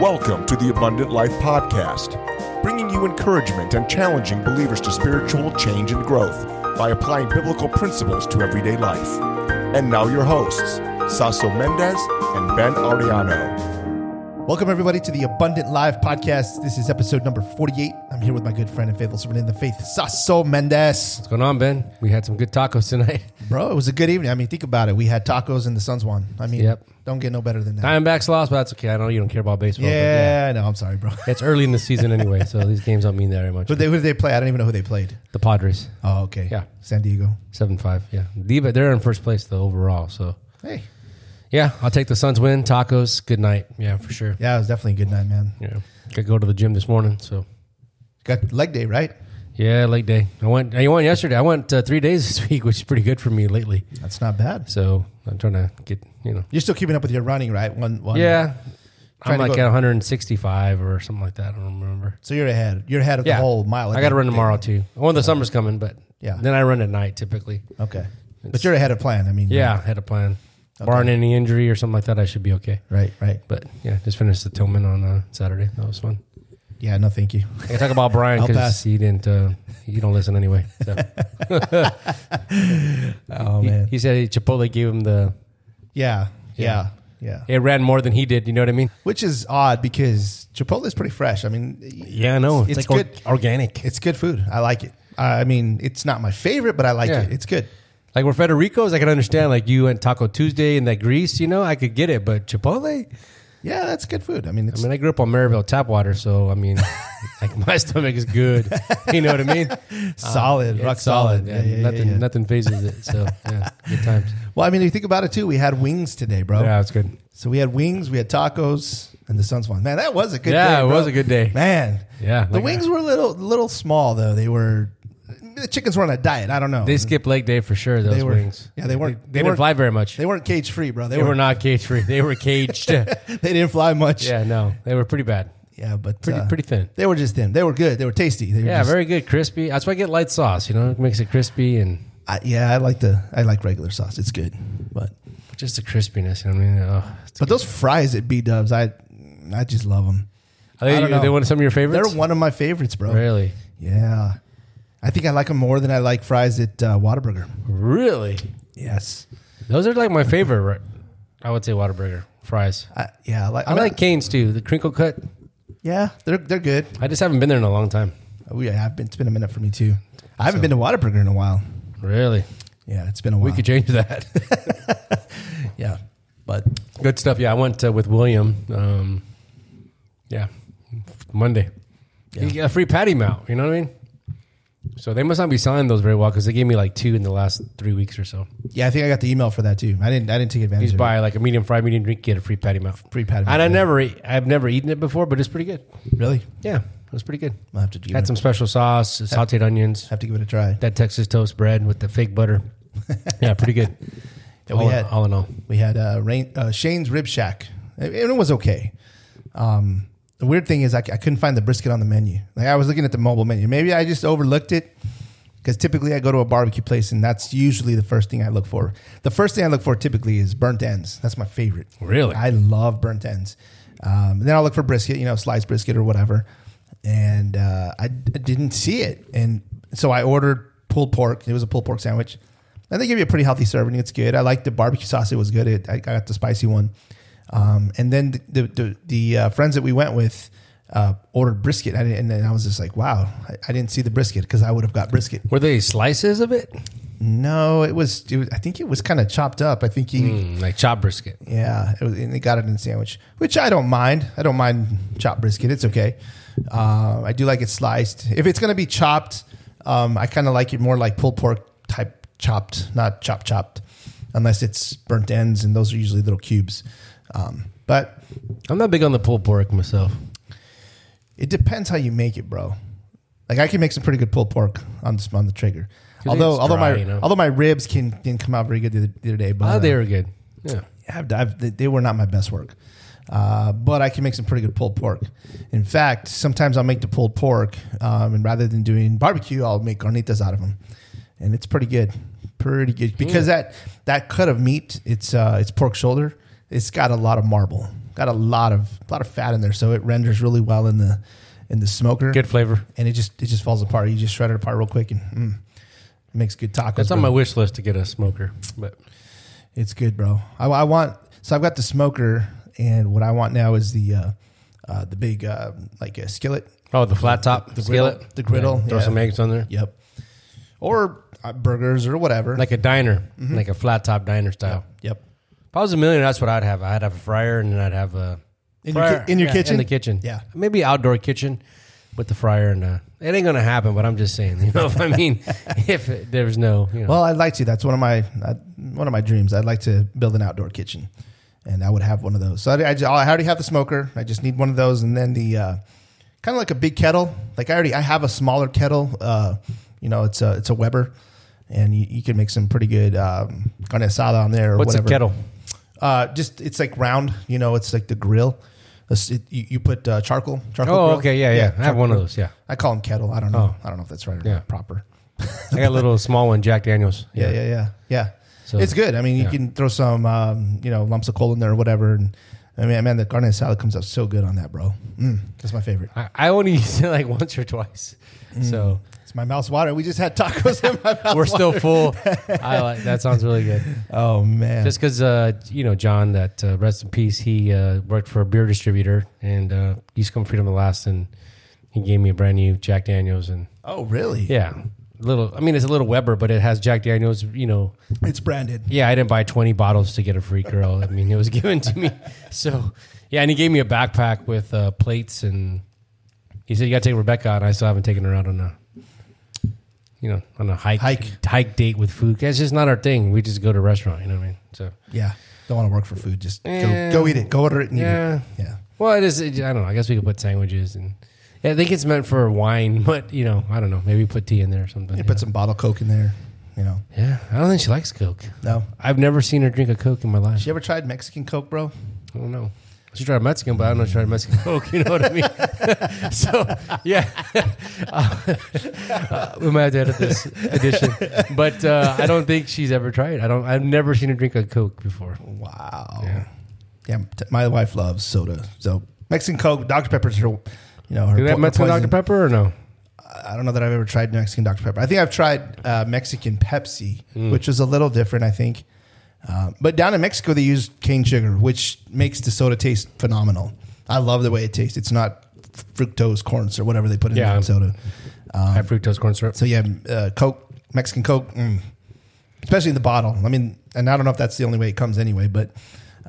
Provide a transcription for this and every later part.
Welcome to the Abundant Life Podcast, bringing you encouragement and challenging believers to spiritual change and growth by applying biblical principles to everyday life. And now, your hosts, Saso Mendez and Ben Ariano. Welcome, everybody, to the Abundant Life podcast. This is episode number 48. I'm here with my good friend and faithful servant in the faith, Saso Mendez. What's going on, Ben? We had some good tacos tonight. Bro, it was a good evening. I mean, think about it. We had tacos and the Suns won. I mean, Yep. don't get no better than that. Diamondbacks lost, but that's okay. I know you don't care about baseball. but yeah, I know. I'm sorry, bro. It's early in the season anyway, so these games don't mean that very much. Who, they, who did they play? I don't even know who they played. the Padres, Oh, okay. Yeah. San Diego. 7 5. Yeah. Diva, they're in first place, though, overall. So, Hey. Yeah, I'll take the Suns win. Tacos, good night. Yeah, for sure. Yeah, it was definitely a good night, man. Yeah. Could go to the gym this morning. So, Got leg day, right? yeah, leg day. I went, I went yesterday. I went uh, three days this week, which is pretty good for me lately. That's not bad. So, I'm trying to get, you know, You're still keeping up with your running, right? One, one. yeah. I'm to like at 165 or something like that. I don't remember. So you're ahead. You're ahead of the whole mile. I got to run tomorrow too. Well, the summer's coming, but Yeah. Then I run at night typically. Okay. But you're ahead of plan. I mean, Yeah, I had a plan. Barring any injury or something like that, I should be okay. Right, right. But yeah, just finished the Tillman on uh, Saturday. That was fun. Yeah, no, thank you. I can talk about Brian because he didn't. Uh, he don't listen anyway. So. Oh, he, man. he said Chipotle gave him the. Yeah, yeah, Yeah. yeah. It ran more than he did. You know what I mean? Which is odd because Chipotle is pretty fresh. I mean, Yeah, I know. It's, It's like good. organic. it's good food. I like it. I mean, it's not my favorite, but I like Yeah. it. It's good. Like where Federico's, I can understand. Like you went Taco Tuesday and that grease, you know, I could get it. But Chipotle, Yeah, that's good food. I mean, I it's, mean, I grew up on Maryvale tap water, so I mean, like my stomach is good. You know what I mean? solid, Yeah, rock it's solid. Yeah, Yeah, yeah, yeah, nothing, yeah. nothing phases it. So yeah, good times. Well, I mean, if you think about it too, we had wings today, bro. Yeah, it's good. So we had wings, we had tacos, and the Suns won. Man, that was a good Yeah, day. it bro. was a good day. Man, Yeah, the like, wings were a little, little small though. They were, the chickens were on a diet. I don't know. They skipped leg day for sure. Those They were- wings. yeah, they weren't- They, they didn't weren't- fly very much. They weren't cage free, bro. They, They were, were not cage free. They were caged. They didn't fly much. yeah, no, they were pretty bad. yeah, but Pretty, uh, pretty thin. They were just thin. They were good. They were tasty. They were Yeah, just- very good, crispy. That's why I get light sauce. You know, it makes it crispy and I, yeah, I like the I like regular sauce. It's good, but just the crispiness. You know what I mean? Oh, but those fries at B Dubs, I I just love them. Are they, I don't are they know. one of some of your favorites? They're one of my favorites, bro. Really? Yeah, I think I like them more than I like fries at uh, Whataburger. Really? Yes, Those are like my favorite. right? I would say Whataburger fries. I, yeah, I like. I like Canes too. The crinkle cut. Yeah, they're they're good. I just haven't been there in a long time. Oh, yeah, I've been. It's been a minute for me too. I haven't been to Whataburger in a while. Really? Yeah, it's been a while. We could change that. yeah, but Good stuff. Yeah, I went uh, with William. Um, yeah, Monday. Yeah. You get a free patty melt. You know what I mean? So they must not be selling those very well because they gave me like two in the last three weeks or so. yeah, I think I got the email for that too. I didn't. I didn't take advantage. You just of buy like a medium fry, medium drink, get a free patty mount. Free patty And I yeah. never, eat- I've never eaten it before, but it's pretty good. Really, Yeah, it was pretty good. I'll have to give Had it, some special sauce, sautéed onions, have to give it a try. that Texas toast bread with the fake butter. yeah, pretty good. All, had- all in all, We had uh, Rain, uh, Shane's Rib Shack, and it was okay. Um, the weird thing is, I couldn't find the brisket on the menu. Like I was looking at the mobile menu. Maybe I just overlooked it because typically I go to a barbecue place, and that's usually the first thing I look for. The first thing I look for typically is burnt ends. That's my favorite. Really? I love burnt ends. Um, then I'll look for brisket, you know, sliced brisket or whatever. And uh, I, d- I didn't see it, and so I ordered pulled pork. It was a pulled pork sandwich. And they give you a pretty healthy serving. It's good. I like the barbecue sauce. It was good. It, I got the spicy one. Um, and then the the, the, the uh, friends that we went with uh, ordered brisket, I and then I was just like, wow, I, I didn't see the brisket because I would have got brisket. were they slices of it? No, it was. It was I think it was kind of chopped up. I think he, Mm, like chopped brisket. yeah, it was, and they got it in a sandwich, which I don't mind. I don't mind chopped brisket. It's okay. Uh, I do like it sliced. If it's gonna be chopped, um, I kind of like it more like pulled pork type chopped, not chop chopped, unless it's burnt ends, and those are usually little cubes. Um, but I'm not big on the pulled pork myself. it depends how you make it, bro. Like I can make some pretty good pulled pork on the on the Traeger. Although although dry, my you know? although my ribs can didn't come out very good the other, the other day, but Oh, uh, they were good. Yeah. I've, I've, they- they were not my best work. Uh, but I can make some pretty good pulled pork. In fact, sometimes I'll make the pulled pork, um, and rather than doing barbecue, I'll make carnitas out of them, and it's pretty good, pretty good because that that cut of meat, it's uh, it's pork shoulder. It's got a lot of marble, got a lot of a lot of fat in there, so it renders really well in the in the smoker. Good flavor. and it just it just falls apart. You just shred it apart real quick, and mm, it makes good tacos. That's on bro. my wish list to get a smoker. But It's good, bro. I, I want so I've got the smoker, and what I want now is the uh, uh, the big uh, like a skillet. oh, the flat top the skillet, griddle- the griddle, Yeah, throw yeah. some eggs on there, Yep. Or uh, burgers or whatever. like a diner, like a flat top diner style. yep. If I was a millionaire, that's what I'd have. I'd have a fryer, and then I'd have a In your fryer. ki- in your Yeah, kitchen? In the kitchen, Yeah. maybe outdoor kitchen with the fryer, and uh, it ain't gonna happen. But I'm just saying, you know, if I mean, if it, there's no, you know, Well, I'd like to. That's one of my uh, one of my dreams. I'd like to build an outdoor kitchen, and I would have one of those. So I, I, just- I already have the smoker. I just need one of those, and then the uh, kind of like a big kettle. Like I already I have a smaller kettle. Uh, you know, it's a it's a Weber, and you, you can make some pretty good um, carne asada on there. Or what's whatever. a kettle? Uh, just it's like round. You know, it's like the grill. It- you, you put uh, charcoal. Charcoal. Oh, grill. okay, yeah, yeah. I have one of those. Yeah, I call them kettle. I don't know. Oh. I don't know if that's right or Yeah. not proper. I got a little small one, Jack Daniels. Yeah, yeah, yeah, yeah. So- it's good. I mean, you yeah. can throw some, um, you know, lumps of coal in there or whatever. And I mean, man, the carne asada comes out so good on that, bro. Mm, that's my favorite. I, I only used it like once or twice, so It's my mouth's water. We just had tacos in my mouth. we're still full. I like that. Sounds really good. Oh man, Just because, uh, you know, John, that uh, rest in peace, he uh, worked for a beer distributor and uh, used to come Freedom of the Last, and he gave me a brand new Jack Daniels, and oh really? yeah, little. I mean, it's a little Weber, but it has Jack Daniels. You know, It's branded. yeah, I didn't buy twenty bottles to get a free girl. I mean, it was given to me. So yeah, and he gave me a backpack with uh, plates, and he said you got to take Rebecca, out," and I still haven't taken her out on a. You know, on a hike, Hike. hike date with food. That's just not our thing. We just go to a restaurant. You know what I mean? So Yeah, don't want to work for food. Just Eh, go, go eat it. Go order it and yeah. eat it. Yeah. Well, it is. It, I don't know. I guess we could put sandwiches and. Yeah, I think it's meant for wine, but you know, I don't know. Maybe put tea in there or something. You you put know. some bottle Coke in there. You know. Yeah, I don't think she likes Coke. No. I've never seen her drink a Coke in my life. She ever tried Mexican Coke, bro? I don't know. She tried Mexican, but I don't know if she tried Mexican Coke. You know what I mean? so, yeah. Uh, we might have to edit this edition. But uh, I don't think she's ever tried. I don't. I've never seen her drink a Coke before. Wow. Yeah. Yeah. t- my wife loves soda. So Mexican Coke, Dr Pepper's her, you know, her. Do po- Mexican. Dr. Pepper or no? I don't know that I've ever tried Mexican Dr Pepper. I think I've tried uh, Mexican Pepsi, Hmm. which was a little different. I think. Uh, but down in Mexico, they use cane sugar, which makes the soda taste phenomenal. I love the way it tastes. It's not fructose corn or whatever they put in Yeah. the soda. High fructose corn syrup. So yeah, uh, Coke, Mexican Coke, mm. especially in the bottle. I mean, and I don't know if that's the only way it comes anyway, but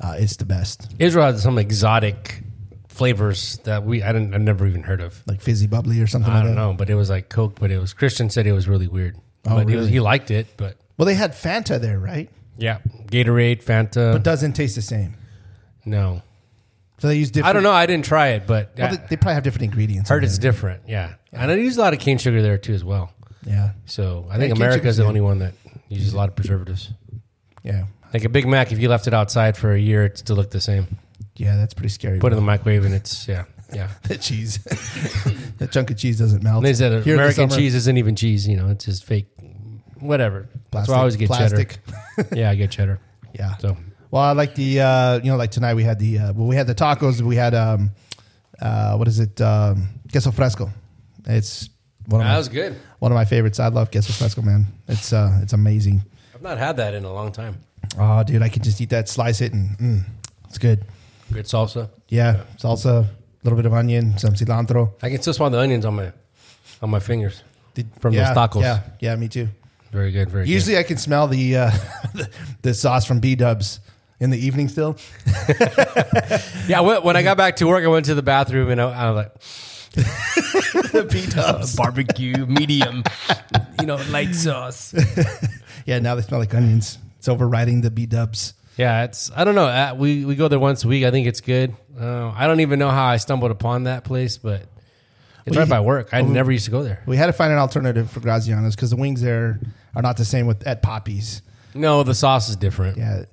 uh, it's the best. Israel has some exotic flavors that we I didn't I never even heard of. Like fizzy bubbly or something. I like don't that. know, but it was like Coke, but it was Christian said it was really weird. Oh, but He, was, really? he liked it, but Well, they had Fanta there, right? Yeah, Gatorade, Fanta. But doesn't taste the same. no, So they use different. I don't know. I didn't try it, but Well, I they, uh, they probably have different ingredients. in heard it's there. different. Yeah. and I use a lot of cane sugar there too as well. Yeah, So I think cane America's sugar's the good. only one that uses a lot of preservatives. yeah, Like a Big Mac, if you left it outside for a year, it still looked the same. yeah. That's pretty scary. Put it in the microwave and it's yeah, yeah. the cheese. that chunk of cheese doesn't melt. And they said Here in the American summer, cheese isn't even cheese. You know, it's just fake. Whatever. That's why I always get plastic. cheddar. Yeah, I get cheddar. Yeah. So Well, I like the uh, you know like tonight we had the uh, well we had the tacos we had um uh what is it um queso fresco. It's one of that my, was good. one of my favorites. I love queso fresco, man. It's uh it's amazing. I've not had that in a long time. Oh, dude, I can just eat that, slice it, and mm, it's good. Good salsa. Yeah, salsa, a little bit of onion, some cilantro. I can still smell the onions on my on my fingers Did- from yeah, those tacos. Yeah, yeah, me too. Very good. Very Usually, I can smell the uh, the, the sauce from B Dubs in the evening still. good. Yeah. When when I got back to work, I went to the bathroom and I, I was like, the B Dubs. barbecue medium, you know, light sauce. yeah, now they smell like onions. It's overriding the B Dubs. Yeah, it's I don't know. Uh, we we go there once a week. I think it's good. Uh, I don't even know how I stumbled upon that place, but it's Well, right you- by work. I never used to go there. We had to find an alternative for Graziano's because the wings there are not the same with at Poppy's. No, the sauce is different. Yeah,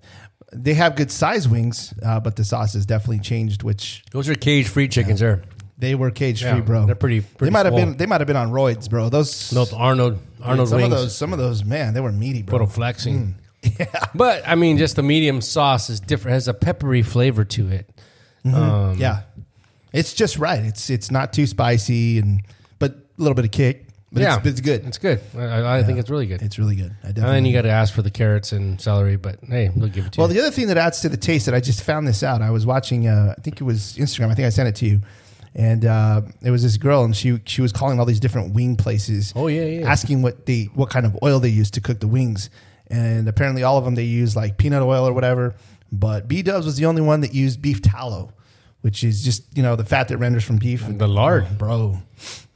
they have good size wings, uh, but the sauce has definitely changed. Which Those are cage free chickens there. they were cage free, Yeah, bro. they're pretty- they might have been. They might have been on roids, bro. Those No, Arnold Arnold some wings. of those. Some of those, man, they were meaty, bro. Little flexing. Yeah. But I mean, just the medium sauce is different. Has a peppery flavor to it. Um, yeah, it's just right. It's it's not too spicy and but a little bit of kick. But yeah, it's, but it's good. It's good. I, I think it's really good. It's really good. I and definitely. then you got to ask for the carrots and celery, but hey, we'll give it to Well, you. Well, the other thing that adds to the taste that I just found this out. I was watching. Uh, I think it was Instagram. I think I sent it to you, and uh, it was this girl, and she she was calling all these different wing places. Oh, yeah, yeah. Asking what they what kind of oil they use to cook the wings, and apparently all of them they use like peanut oil or whatever. But B Dubs was the only one that used beef tallow, which is just you know the fat that renders from beef. And The lard. Oh, bro.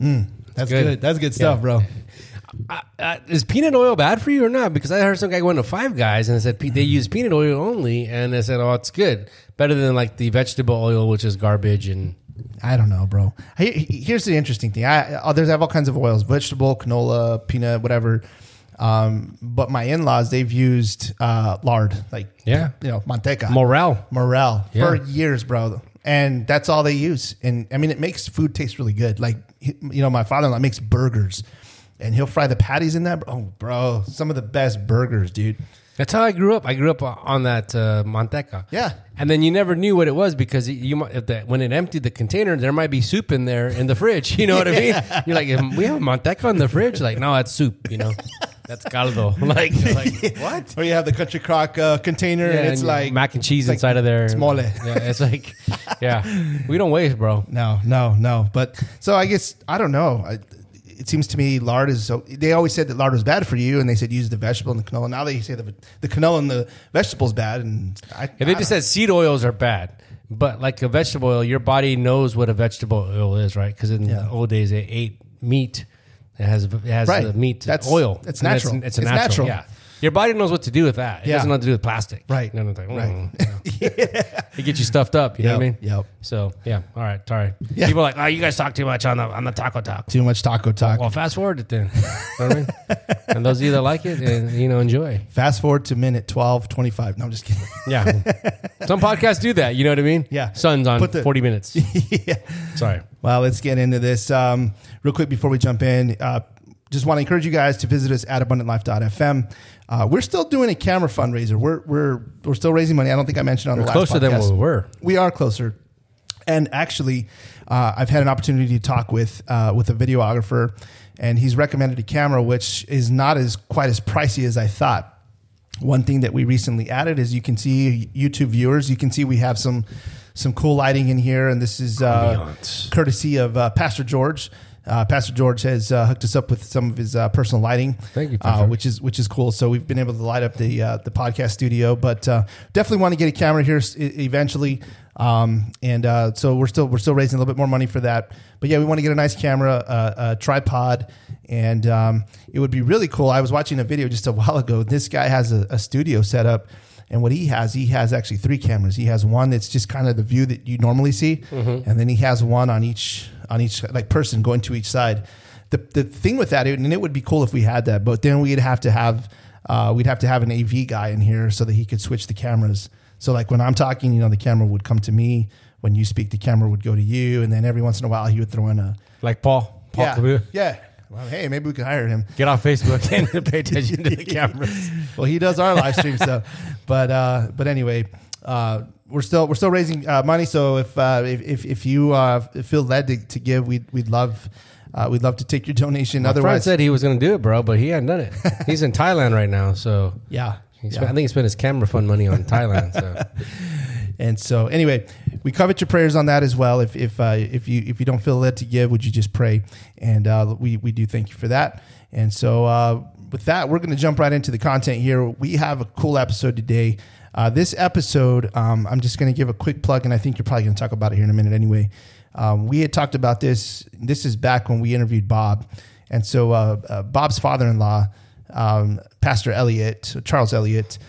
Mm, that's good. good. That's good stuff, Yeah. bro. Uh, uh, is peanut oil bad for you or not? Because I heard some guy went to Five Guys and said they use peanut oil only, and they said, "Oh, it's good, better than like the vegetable oil, which is garbage." And I don't know, bro. He- he- Here's the interesting thing. I, there's I have all kinds of oils: vegetable, canola, peanut, whatever. Um, but my in-laws they've used uh, lard, like Yeah. you know, manteca, morel, morel Yeah. for years, bro. And that's all they use. And I mean, it makes food taste really good. Like you know, my father-in-law makes burgers, and he'll fry the patties in that. Oh, bro, some of the best burgers, dude. That's how I grew up. I grew up on that uh, manteca. Yeah. And then you never knew what it was because you might, that when it emptied the container, there might be soup in there in the fridge. You know what I mean? You're like, "Um, we have manteca in the fridge. Like, no, that's soup. You know, that's caldo. Like, like what? Or you have the country crock uh, container, and it's and like mac and cheese it's like inside of there. mole. Yeah, it's like, yeah, we don't waste, bro. No, no, no. But so I guess I don't know. I, it seems to me lard is so. They always said that lard was bad for you, and they said use the vegetable and the canola. Now they say the the canola and the vegetable is bad, and I, Yeah, they I just said seed oils are bad, but like a vegetable oil, your body knows what a vegetable oil is, right? Because in Yeah. the old days, they ate meat. It has it has Right. the meat That's- oil. it's natural. It's, a It's natural. natural. Yeah, your body knows what to do with that. It Yeah. doesn't have to do with plastic. Right. Know, it's like, Right. mm, know. It gets you stuffed up. You know what I mean? Yep. So yeah. All right. Sorry. Yeah. People are like, oh, you guys talk too much on the on the taco talk. too much taco talk. Well, fast forward it then. You know what I mean? And those of you that like it, and you know, enjoy. Fast forward to minute twelve twenty five. No, I'm just kidding. Yeah. Some podcasts do that. You know what I mean? Yeah. Sun's on the- 40 minutes. yeah. Sorry. Well, let's get into this um, real quick before we jump in. Uh, just want to encourage you guys to visit us at abundantlife.fm. Uh, we're still doing a camera fundraiser. We're we're we're still raising money. I don't think I mentioned on We're the last closer than we were. We are closer. And actually, uh, I've had an opportunity to talk with uh, with a videographer, and he's recommended a camera which is not as quite as pricey as I thought. One thing that we recently added is you can see YouTube viewers. You can see we have some some cool lighting in here, and this is uh, courtesy of uh, Pastor George. Uh, Pastor George has uh, hooked us up with some of his uh, personal lighting, Thank you, uh, Pastor. which is which is cool. So we've been able to light up the uh, the podcast studio, but uh, definitely want to get a camera here eventually. Um, and uh, so we're still we're still raising a little bit more money for that. But yeah, we want to get a nice camera, uh, a tripod, and um, it would be really cool. I was watching a video just a while ago. This guy has a, a studio set up. And what he has, he has actually three cameras. He has one that's just kind of the view that you normally see, and then he has one on each on each like person going to each side. The the thing with that, and it would be cool if we had that, but then we'd have to have uh, we'd have to have an AV guy in here so that he could switch the cameras. So like when I'm talking, you know, the camera would come to me. When you speak, the camera would go to you, and then every once in a while he would throw in a Like Paul. Paul yeah yeah. Well, hey, maybe we could hire him. Get off Facebook and pay attention to the cameras. well, he does our live stream stuff, but uh, but anyway, uh, we're still we're still raising uh, money. So if uh, if, if if you uh, feel led to, to give, we'd we'd love uh, we'd love to take your donation. My Otherwise, said he was going to do it, bro, but he hadn't done it. He's in Thailand right now, so yeah. yeah. I think he spent his camera fund money on Thailand. So And so, anyway, we covet your prayers on that as well. If if uh, if you if you don't feel led to give, would you just pray? And uh, we we do thank you for that. And so, uh, with that, we're going to jump right into the content here. We have a cool episode today. Uh, this episode, um, I'm just going to give a quick plug, and I think you're probably going to talk about it here in a minute anyway. Um, we had talked about this. This is back when we interviewed Bob, and so uh, uh, Bob's father-in-law, um, Pastor Elliott, Charles Elliott,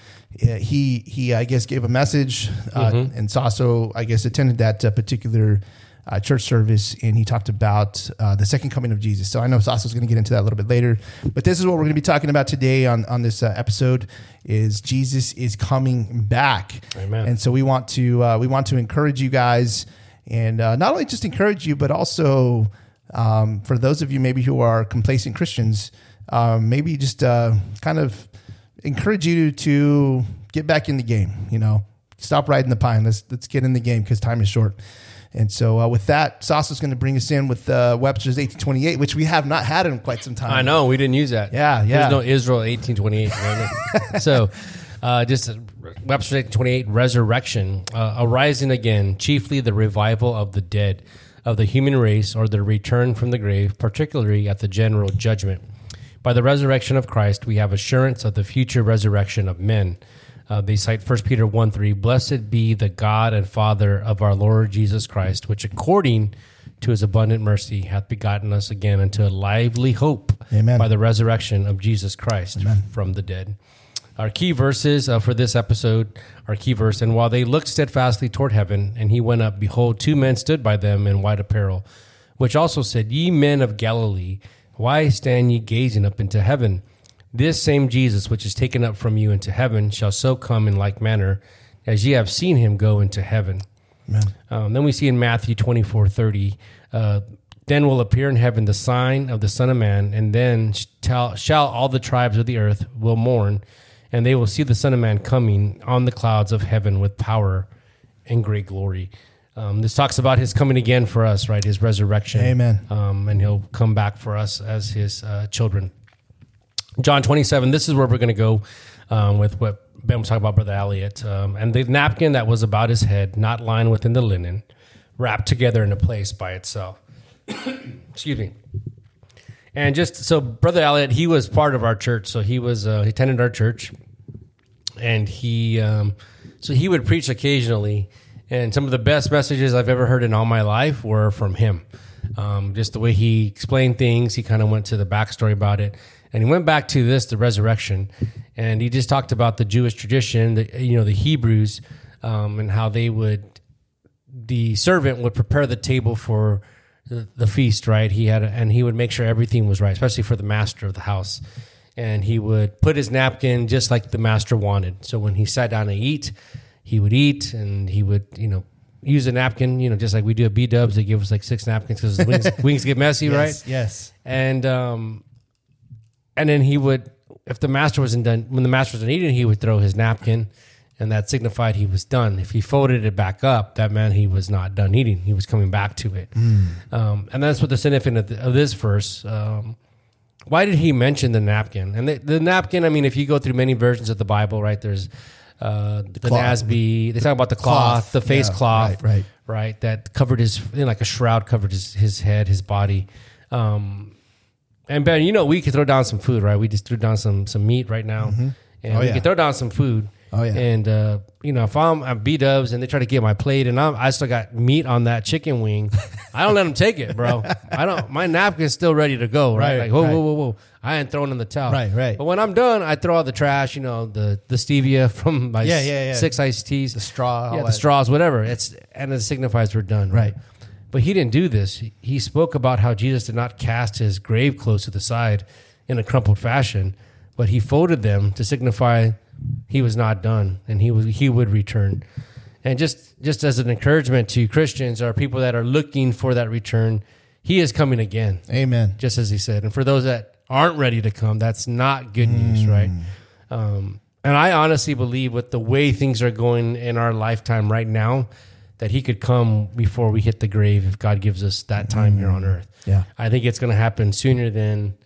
uh, he he I guess gave a message, uh, and Saso I guess attended that uh, particular uh, church service, and he talked about uh, the second coming of Jesus. So I know Saso's going to get into that a little bit later, but this is what we're going to be talking about today on on this uh, episode: is Jesus is coming back, Amen. and so we want to uh, we want to encourage you guys, and uh, not only just encourage you, but also um, for those of you maybe who are complacent Christians, um, maybe just uh, kind of encourage you to get back in the game. You know, stop riding the pine. Let's let's get in the game because time is short. And so uh, with that, Sasha's going to bring us in with uh, Webster's 1828, which we have not had in quite some time. I know we didn't use that. Yeah, yeah. There's no Israel 1828. so, uh, just Webster 1828 resurrection, uh, arising again, chiefly the revival of the dead of the human race or the return from the grave, particularly at the general judgment. By the resurrection of Christ, we have assurance of the future resurrection of men. Uh, they cite 1 Peter 1 3 Blessed be the God and Father of our Lord Jesus Christ, which according to his abundant mercy hath begotten us again unto a lively hope Amen. by the resurrection of Jesus Christ from the dead. Our key verses uh, for this episode are key verse. And while they looked steadfastly toward heaven, and he went up, behold, two men stood by them in white apparel, which also said, Ye men of Galilee, why stand ye gazing up into heaven? This same Jesus, which is taken up from you into heaven, shall so come in like manner as ye have seen him go into heaven. Um, then we see in Matthew 24 30, uh, then will appear in heaven the sign of the Son of Man, and then shall, shall all the tribes of the earth will mourn, and they will see the Son of Man coming on the clouds of heaven with power and great glory. Um, this talks about his coming again for us, right? His resurrection. Amen. Um, and he'll come back for us as his uh, children. John 27, this is where we're going to go um, with what Ben was talking about, Brother Elliott. Um, and the napkin that was about his head, not lying within the linen, wrapped together in a place by itself. Excuse me. And just so, Brother Elliott, he was part of our church. So he was, uh, he attended our church. And he, um, so he would preach occasionally. And some of the best messages I've ever heard in all my life were from him. Um, just the way he explained things, he kind of went to the backstory about it, and he went back to this, the resurrection, and he just talked about the Jewish tradition, the you know the Hebrews, um, and how they would, the servant would prepare the table for the, the feast, right? He had, and he would make sure everything was right, especially for the master of the house, and he would put his napkin just like the master wanted. So when he sat down to eat, he would eat, and he would you know use a napkin, you know, just like we do at B Dubs. They give us like six napkins because wings, wings get messy, right? Yes, yes. And um, and then he would, if the master wasn't done, when the master wasn't eating, he would throw his napkin, and that signified he was done. If he folded it back up, that meant he was not done eating. He was coming back to it. Um, and that's what the significance of, the, of this verse. Um, why did he mention the napkin? And the, the napkin, I mean, if you go through many versions of the Bible, right? There's uh, the, cloth. Nasby. They talk about the cloth, Cloth, the face yeah, cloth, right, right. right? That covered his, you know, like a shroud covered his, his head, his body. Um, and Ben, you know, we could throw down some food, right? We just threw down some some meat right now, and Oh, we yeah. could throw down some food. Oh, yeah. And uh, you know, if I'm at B Dubs and they try to get my plate, and I'm, I still got meat on that chicken wing, I don't let them take it, bro. I don't. My napkin's still ready to go, right? Right, like, whoa, right. whoa, whoa, whoa! I ain't throwing in the towel, Right, right. But when I'm done, I throw out the trash. You know, the the stevia from my Yeah, yeah, yeah. six iced teas, The straw, yeah, the that. straws, whatever. It's and it signifies we're done, Right. But he didn't do this. He- He spoke about how Jesus did not cast his grave clothes to the side in a crumpled fashion, but he folded them to signify he was not done and he was he would return. And just just as an encouragement to Christians or people that are looking for that return, he is coming again, Amen. just as he said. And for those that aren't ready to come, that's not good news, right? Um, and I honestly believe with the way things are going in our lifetime right now, that he could come before we hit the grave if God gives us that time here on earth. Yeah. I think it's going to happen sooner than,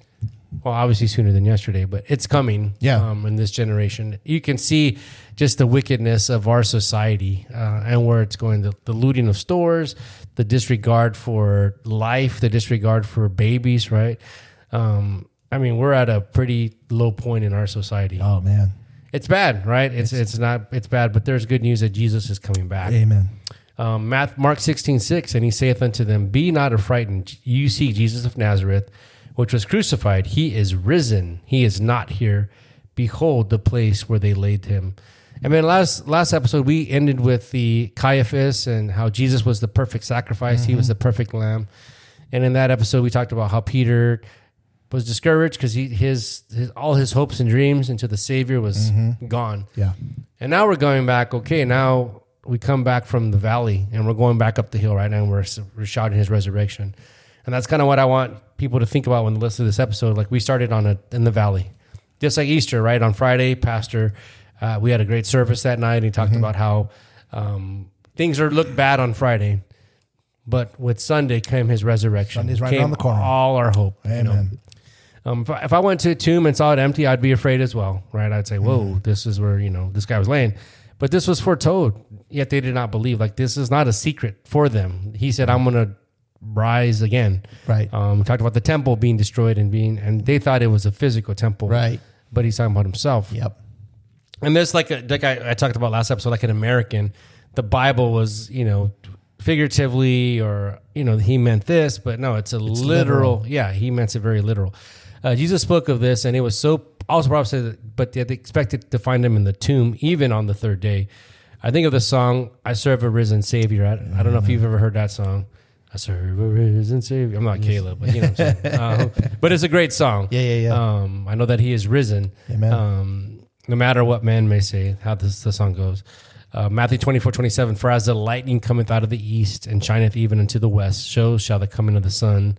well, obviously sooner than yesterday, but it's coming. Yeah. Um, in this generation, you can see just the wickedness of our society uh, and where it's going. The, the looting of stores, the disregard for life, the disregard for babies. Right. Um, I mean, we're at a pretty low point in our society. Oh man. It's bad, right? It's it's not it's bad, but there's good news that Jesus is coming back. Amen. Um, Math, Mark 16, 6, and he saith unto them, Be not affrighted. You see Jesus of Nazareth, which was crucified. He is risen. He is not here. Behold the place where they laid him. I mean, last last episode we ended with the Caiaphas and how Jesus was the perfect sacrifice. He was mm-hmm. the perfect lamb. And in that episode, we talked about how Peter was discouraged because he his, his all his hopes and dreams into the Savior was mm-hmm. gone. Yeah. And now we're going back. Okay, now we come back from the valley and we're going back up the hill right now and we're, we're shouting his resurrection. And that's kind of what I want people to think about when they listen to this episode. Like we started on a, in the valley, just like Easter, right? On Friday, Pastor Uh, we had a great service that night. And he talked about how um, things are look bad on Friday, but with Sunday came his resurrection. Sunday's right around the corner. All our hope. you know. Amen. Um, if, I, if I went to a tomb and saw it empty, I'd be afraid as well, right? I'd say, "Whoa, Mm-hmm. this is where you know this guy was laying." But this was foretold, yet they did not believe. Like this is not a secret for them. He said, "I'm going to rise again." Right. Um, we talked about the temple being destroyed and being, and they thought it was a physical temple, Right. But he's talking about himself. Yep. And there's like a, like I, I talked about last episode, like an American, the Bible was you know figuratively or you know he meant this, but no, it's a literal, Yeah, he meant it very literal. Uh, Jesus spoke of this, and it was so also probably said, but they expected to find him in the tomb even on the third day. I think of the song "I Serve a Risen Savior." I, I don't know if you've ever heard that song. I serve a risen Savior. I'm not Caleb, but you know what I'm saying. Uh, but it's a great song. Yeah, yeah, yeah. Um, I know that He is risen. Amen. Um, no matter what man may say, how this the song goes. Uh, Matthew 24, 27, For as the lightning cometh out of the east and shineth even unto the west, so shall the coming of the Son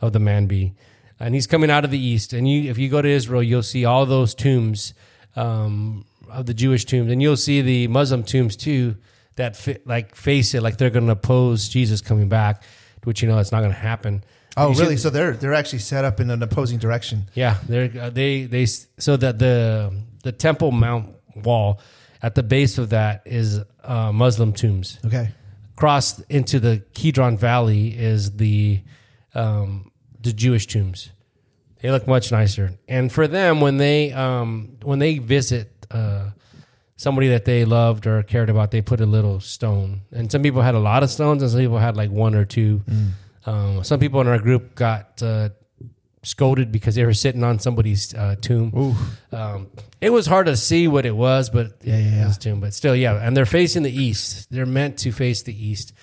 of the man be. And he's coming out of the east. And you, if you go to Israel, you'll see all those tombs um, of the Jewish tombs, and you'll see the Muslim tombs too that like face it like they're going to oppose Jesus coming back, which you know it's not going to happen. Oh, really? So they're they're actually set up in an opposing direction. yeah, they're uh, they they so that the the Temple Mount wall at the base of that is uh, Muslim tombs. Okay. Crossed into the Kidron Valley is the um, the Jewish tombs. They look much nicer, and for them when they um, when they visit uh, somebody that they loved or cared about, they put a little stone. And some people had a lot of stones, and some people had like one or two. Um, some people in our group got uh, scolded because they were sitting on somebody's uh, tomb. Um, it was hard to see what it was, but yeah, yeah, it was tomb. But still, yeah. And they're facing the east. They're meant to face the east,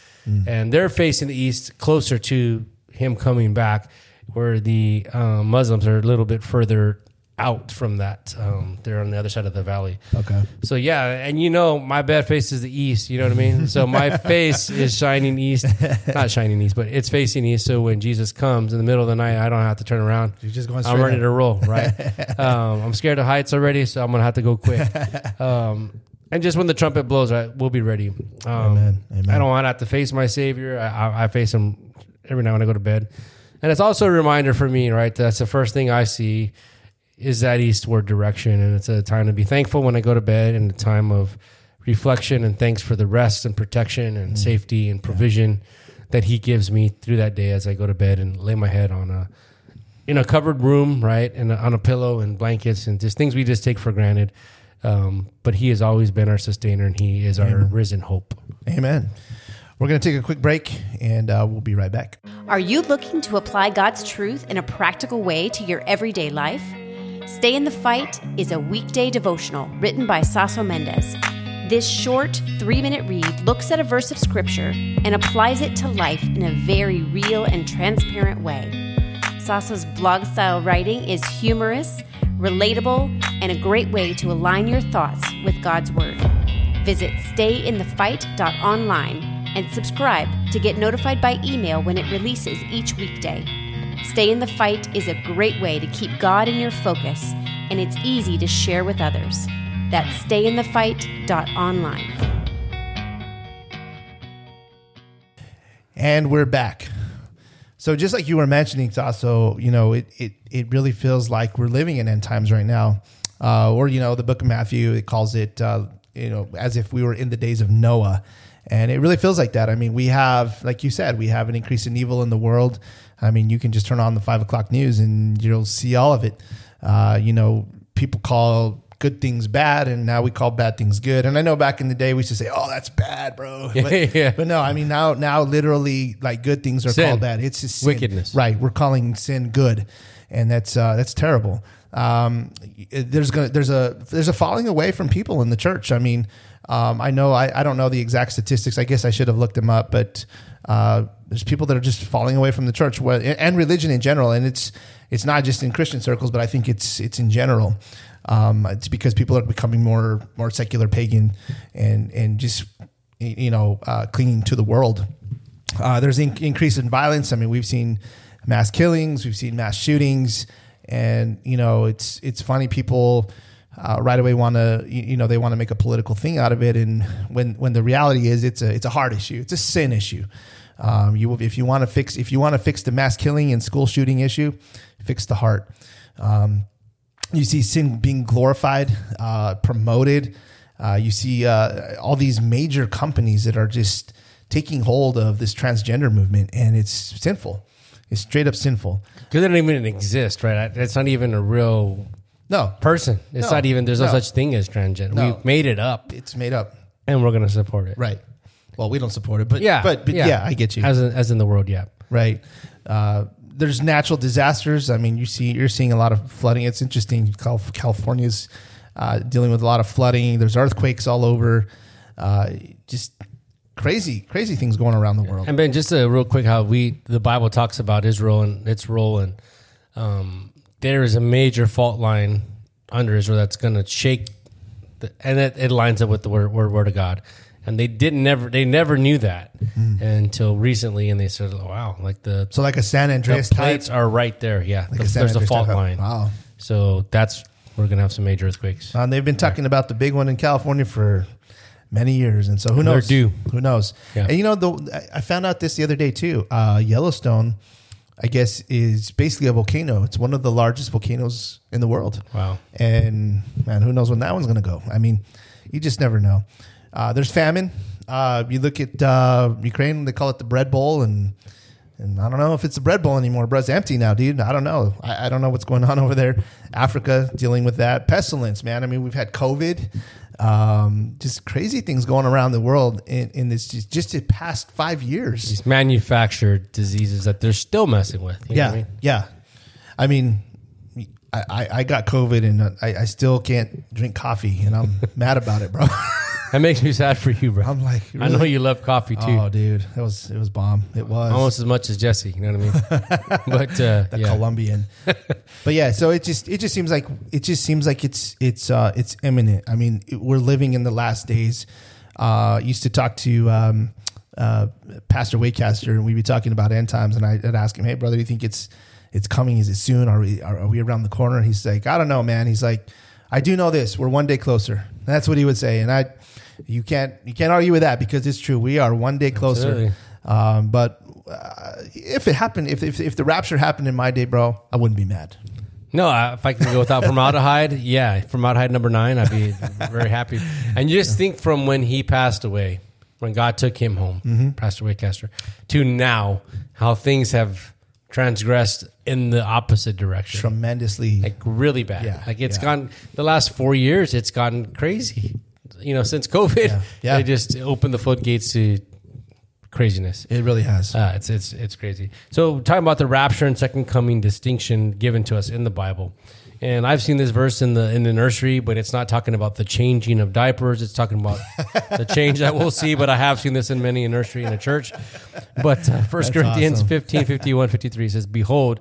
and they're facing the east closer to him coming back, where the um, Muslims are a little bit further out from that. Um, they're on the other side of the valley. Okay. So yeah, and you know my bed is the east. You know what I mean. So my face is shining east, not shining east, but it's facing east. So when Jesus comes in the middle of the night, I don't have to turn around. You're just going I'm ready up. to roll. Right. um, I'm scared of heights already, so I'm gonna have to go quick. Um, and just when the trumpet blows, I, we'll be ready. Um, Amen. Amen. I don't want to have to face my Savior. I, I, I face him every night when I go to bed, and it's also a reminder for me. Right. That's the first thing I see is that eastward direction. And it's a time to be thankful when I go to bed and a time of reflection and thanks for the rest and protection Mm. and safety and provision that he gives me through that day as I go to bed and lay my head on a, in a covered room, right? And on a pillow and blankets and just things we just take for granted. Um, but he has always been our sustainer and he is our risen hope. Amen. We're going to take a quick break and uh, we'll be right back. Are you looking to apply God's truth in a practical way to your everyday life? Stay in the Fight is a weekday devotional written by Saso Mendez. This short, three minute read looks at a verse of scripture and applies it to life in a very real and transparent way. Saso's blog style writing is humorous, relatable, and a great way to align your thoughts with God's Word. Visit stayinthefight.online and subscribe to get notified by email when it releases each weekday. Stay in the Fight is a great way to keep God in your focus, and it's easy to share with others. That's stayinthefight.online. And we're back. So just like you were mentioning, Saso, you know, it, it, it really feels like we're living in end times right now. Uh, or, you know, the book of Matthew, it calls it, uh, you know, as if we were in the days of Noah. And it really feels like that. I mean, we have, like you said, we have an increase in evil in the world. I mean, you can just turn on the five o'clock news and you'll see all of it. Uh, you know, people call good things bad and now we call bad things good. And I know back in the day we used to say, "Oh, that's bad, bro." But, Yeah. but no, I mean now now literally like good things are Sin. called bad. It's just sin. Wickedness. Right. We're calling sin good. And that's uh that's terrible. Um there's gonna there's a there's a falling away from people in the church. I mean, um I know I, I don't know the exact statistics. I guess I should have looked them up, but uh there's people that are just falling away from the church and religion in general. And it's it's not just in Christian circles, but I think it's it's in general. Um, it's because people are becoming more more secular pagan and and just you know uh, clinging to the world. Uh, there's an increase in violence. I mean, we've seen mass killings, we've seen mass shootings, and you know it's it's funny. People uh, right away want to you, know they want to make a political thing out of it, and when when the reality is it's a it's a heart issue, it's a sin issue. Um, you if you want to fix if you want to fix the mass killing and school shooting issue, fix the heart. Um, you see sin being glorified, uh, promoted. Uh, you see uh, all these major companies that are just taking hold of this transgender movement, and it's sinful. It's straight up sinful. Because it doesn't even exist, right? It's not even a real No, person. It's No. not even. There's no, No. such thing as transgender. No. We've made it up, it's made up. and we're gonna support it. Right. Well, we don't support it, but Yeah. but, but yeah. I get you. As in, as in the world, yeah. right. Uh, there's natural disasters. I mean, you see, you're seeing a lot of flooding. It's interesting. California's uh, dealing with a lot of flooding. There's earthquakes all over. Uh, just crazy, crazy things going around the world. And Ben, just a real quick, how we the Bible talks about Israel and its role, and um, there is a major fault line under Israel that's going to shake, the, and it, it lines up with the word, word word of God. And they didn't never they never knew that until recently, and they said, oh, "Wow, like the So, like a San the Andreas type. plates are right there. Yeah, Like The- a there's a fault type. line. Wow. So that's we're gonna have some major earthquakes. Uh, they've been talking about the big one in California for many years, and so who They're knows? due. Who knows? Yeah. And you know, the, I I found out this the other day too. Uh, Yellowstone, I guess, is basically a volcano. It's one of the largest volcanoes in the world. Wow. And man, who knows when that one's going to go? I mean, you just never know. Uh, there's famine. Uh, you look at uh, Ukraine; they call it the bread bowl, and and I don't know if it's the bread bowl anymore. Bread's empty now, dude. I don't know. I, I don't know what's going on over there. Africa dealing with that pestilence, man. I mean, we've had COVID, um, just crazy things going around the world in, in this just, just the past five years. These manufactured diseases that they're still messing with. you know Yeah, what I mean? yeah. I mean, I, I, I got COVID and I, I still can't drink coffee, and I'm mad about it, bro. That makes me sad for you, bro. I'm like, I know really? you love coffee too. Oh, dude, it was it was bomb. It was almost as much as Jesse. You know what I mean? but uh, the yeah. Colombian. but yeah, so it just it just seems like it just seems like it's it's uh it's imminent. I mean, it, we're living in the last days. Uh, used to talk to um, uh, Pastor Waycaster, and we'd be talking about end times, and I'd ask him, "Hey, brother, do you think it's it's coming? Is it soon? Are we are, are we around the corner?" He's like, "I don't know, man." He's like, "I do know this: we're one day closer." That's what he would say, and I. You can't you can't argue with that because it's true. We are one day closer. Um, but uh, if it happened, if, if if the rapture happened in my day, bro, I wouldn't be mad. No, if I can go without formaldehyde, yeah, formaldehyde number nine, I'd be very happy. And you just think from when he passed away, when God took him home, Mm-hmm. Pastor Waycaster, to now, how things have transgressed in the opposite direction. Tremendously. like really bad. Yeah, like it's yeah. gone the last four years. It's gotten crazy. You know, since COVID, Yeah, yeah. they just opened the floodgates to craziness. it really has. Uh, it's it's it's crazy. So talking about the rapture and second coming distinction given to us in the Bible, and I've seen this verse in the in the nursery, but it's not talking about the changing of diapers. It's talking about the change that we'll see. But I have seen this in many a nursery in a church. But uh, First Corinthians awesome. 15, 51, 53 says, "Behold."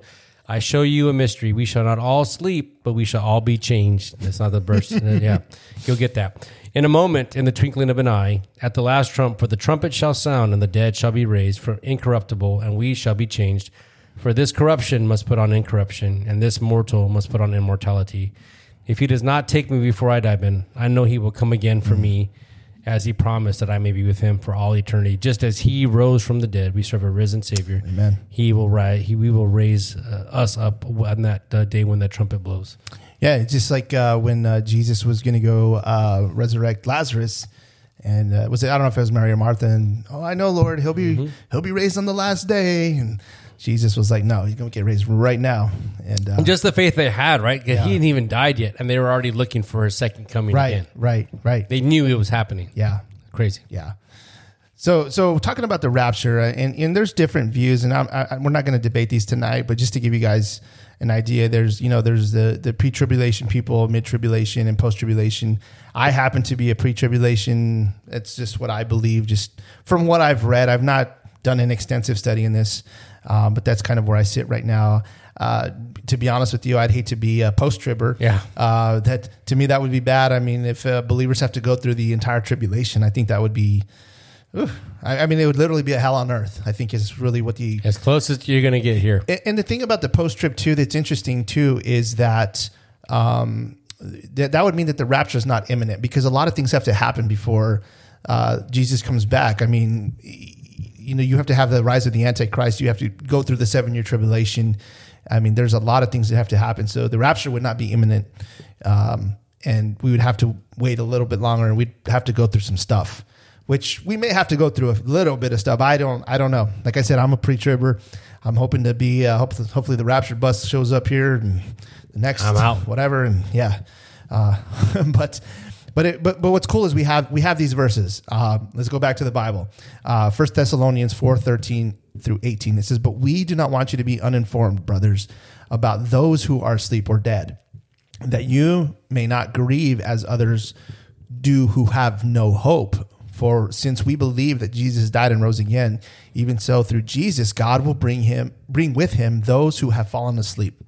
I show you a mystery. We shall not all sleep, but we shall all be changed. That's not the verse. Uh, yeah, you'll get that. In a moment, in the twinkling of an eye, at the last trump, for the trumpet shall sound, and the dead shall be raised from incorruptible, and we shall be changed. For this corruption must put on incorruption, and this mortal must put on immortality. If he does not take me before I die, Ben, I know he will come again for me, as he promised that I may be with him for all eternity. Just as he rose from the dead, we serve a risen Savior. Amen. He will rise. He we will raise uh, us up on that uh, day when that trumpet blows. Yeah, it's just like uh, when uh, Jesus was going to go uh, resurrect Lazarus, and uh, was it? I don't know if it was Mary or Martha. And oh, I know, Lord, he'll be Mm-hmm. he'll be raised on the last day. And Jesus was like, No, he's going to get raised right now. And, uh, And just the faith they had, right? Yeah. He hadn't even died yet, and they were already looking for his second coming right, again. right, right. They knew it was happening. yeah, Crazy. Yeah. So, so talking about the rapture, uh, and, and there's different views, and I'm, I, we're not going to debate these tonight, but just to give you guys an idea, there's you know there's the the pre-tribulation people, mid-tribulation, and post-tribulation. I happen to be a pre-tribulation. It's just what I believe, just from what I've read. I've not done an extensive study in this, um, but that's kind of where I sit right now. Uh, to be honest with you, I'd hate to be a post-tribber. Yeah. Uh, that to me that would be bad. I mean, if uh, believers have to go through the entire tribulation, I think that would be. oof. I, I mean, it would literally be a hell on earth. I think is really what the. As close as you're gonna get here. And- And the thing about the post trib too that's interesting too is that um, that that would mean that the rapture is not imminent because a lot of things have to happen before uh, Jesus comes back. I mean, you know, you have to have the rise of the Antichrist. You have to go through the seven year tribulation. I mean, there's a lot of things that have to happen. So the rapture would not be imminent, um, and we would have to wait a little bit longer, and we'd have to go through some stuff, which we may have to go through a little bit of stuff. I don't, I don't know. Like I said, I'm a pre-tribber. I'm hoping to be. Uh, hopefully, hopefully, the rapture bus shows up here and the next I'm out. whatever, and yeah. Uh, but but it, but but what's cool is we have we have these verses. Uh, let's go back to the Bible. Uh, First Thessalonians four thirteen through eighteen. It says, "But we do not want you to be uninformed, brothers, about those who are asleep or dead, that you may not grieve as others do who have no hope." For since we believe that Jesus died and rose again, even so through Jesus God will bring him bring with him those who have fallen asleep.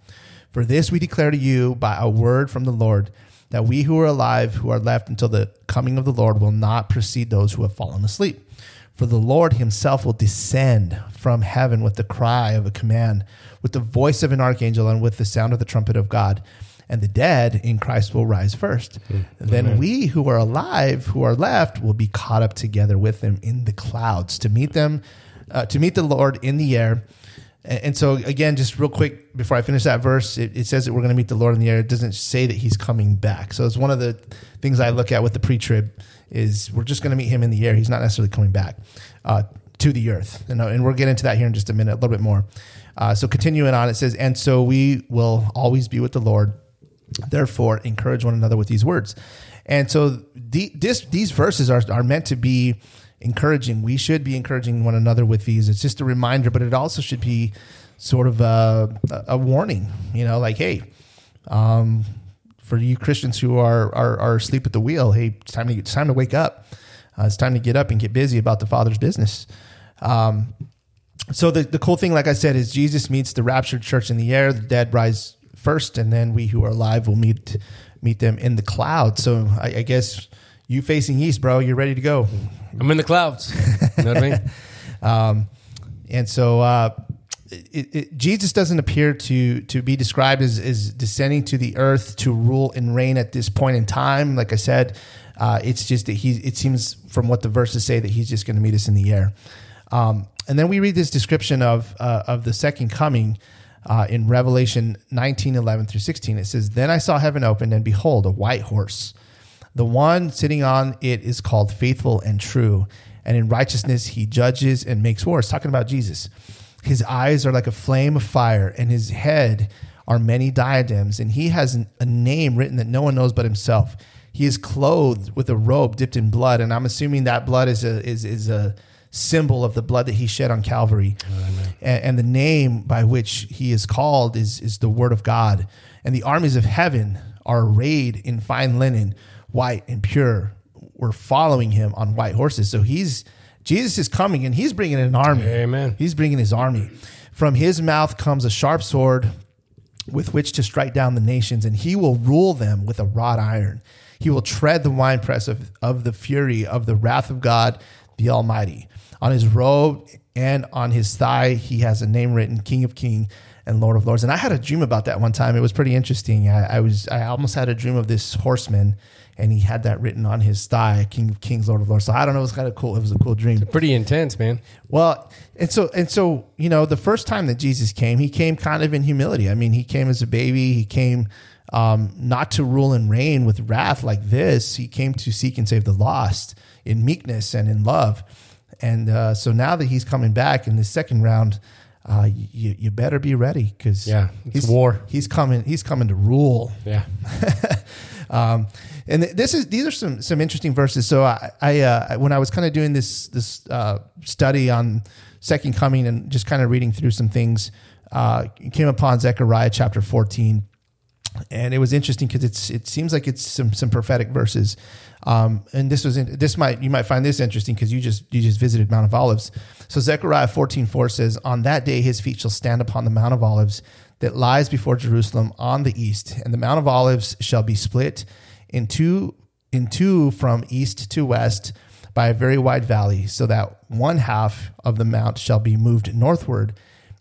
For this we declare to you by a word from the Lord, that we who are alive, who are left until the coming of the Lord, will not precede those who have fallen asleep. For the Lord himself will descend from heaven with the cry of a command, with the voice of an archangel, and with the sound of the trumpet of God. And the dead in Christ will rise first. Then we who are alive, who are left, will be caught up together with them in the clouds to meet them, uh, to meet the Lord in the air. And so again, just real quick before I finish that verse, it, it says that we're going to meet the Lord in the air. It doesn't say that He's coming back. So it's one of the things I look at with the pre-trib is we're just going to meet Him in the air. He's not necessarily coming back uh, to the earth. And, and we'll get into that here in just a minute, a little bit more. Uh, so continuing on, it says, and so we will always be with the Lord. Therefore, encourage one another with these words. And so the, this, these verses are, are meant to be encouraging. We should be encouraging one another with these. It's just a reminder, but it also should be sort of a, a warning, you know, like, hey, um, for you Christians who are, are, are asleep at the wheel, hey, it's time to, it's time to wake up. Uh, it's time to get up and get busy about the Father's business. Um, so the, the cool thing, like I said, is Jesus meets the raptured church in the air. The dead rise first, and then we who are alive will meet meet them in the clouds. So I, I guess you facing east, bro, you're ready to go. I'm in the clouds. You know what I mean? Um, and so uh, it, it, Jesus doesn't appear to to be described as, as descending to the earth to rule and reign at this point in time. Like I said, uh, it's just that he. It seems from what the verses say that he's just going to meet us in the air. Um, and then we read this description of uh, of the second coming uh, in Revelation 19, 11 through 16. It says, Then I saw heaven opened, and behold, a white horse. The one sitting on it is called faithful and true, and in righteousness he judges and makes war. It's talking about Jesus. His eyes are like a flame of fire, and his head are many diadems, and he has a name written that no one knows but himself. He is clothed with a robe dipped in blood, and I'm assuming that blood is a is is a symbol of the blood that he shed on Calvary. and, and the name by which he is called is is the Word of God. And the armies of heaven are arrayed in fine linen, white and pure. We're following him on white horses. So he's Jesus is coming, and he's bringing an army. Amen. He's bringing his army. From his mouth comes a sharp sword with which to strike down the nations, and he will rule them with a wrought iron. He will tread the winepress of, of the fury of the wrath of God, the Almighty. On his robe and on his thigh, he has a name written King of Kings and Lord of Lords. And I had a dream about that one time. It was pretty interesting. I, I was I almost had a dream of this horseman, and he had that written on his thigh, King of Kings, Lord of Lords. So I don't know, it was kind of cool. It was a cool dream. Pretty intense, man. Well, and so and so, you know, the first time that Jesus came, he came kind of in humility. I mean, he came as a baby. He came um, not to rule and reign with wrath like this. He came to seek and save the lost in meekness and in love. And uh, so now that he's coming back in the second round, uh, you, you better be ready because Yeah, it's he's war. He's coming. He's coming to rule. Yeah. Um, and this is these are some some interesting verses. So I, I uh, when I was kind of doing this this uh, study on second coming and just kind of reading through some things, uh, came upon Zechariah chapter fourteen, and it was interesting because it's it seems like it's some some prophetic verses. Um, and this was in, this might you might find this interesting because you just you just visited Mount of Olives. So Zechariah fourteen four says, "On that day his feet shall stand upon the Mount of Olives that lies before Jerusalem on the east, and the Mount of Olives shall be split in two in two from east to west by a very wide valley, so that one half of the mount shall be moved northward,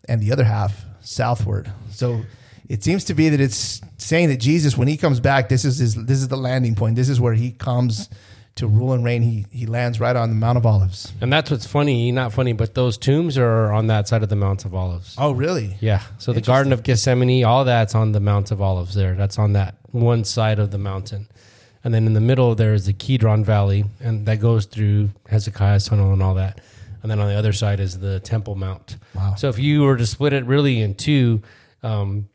and the other half southward." So it seems to be that it's saying that Jesus, when he comes back, this is his, this is the landing point. This is where he comes to rule and reign. He he lands right on the Mount of Olives. And that's what's funny, not funny, but those tombs are on that side of the Mount of Olives. Oh, really? Yeah. So the Garden of Gethsemane, all that's on the Mount of Olives there. That's on that one side of the mountain. And then in the middle, there is the Kidron Valley, and that goes through Hezekiah's tunnel and all that. And then on the other side is the Temple Mount. Wow. So if you were to split it really in two, um,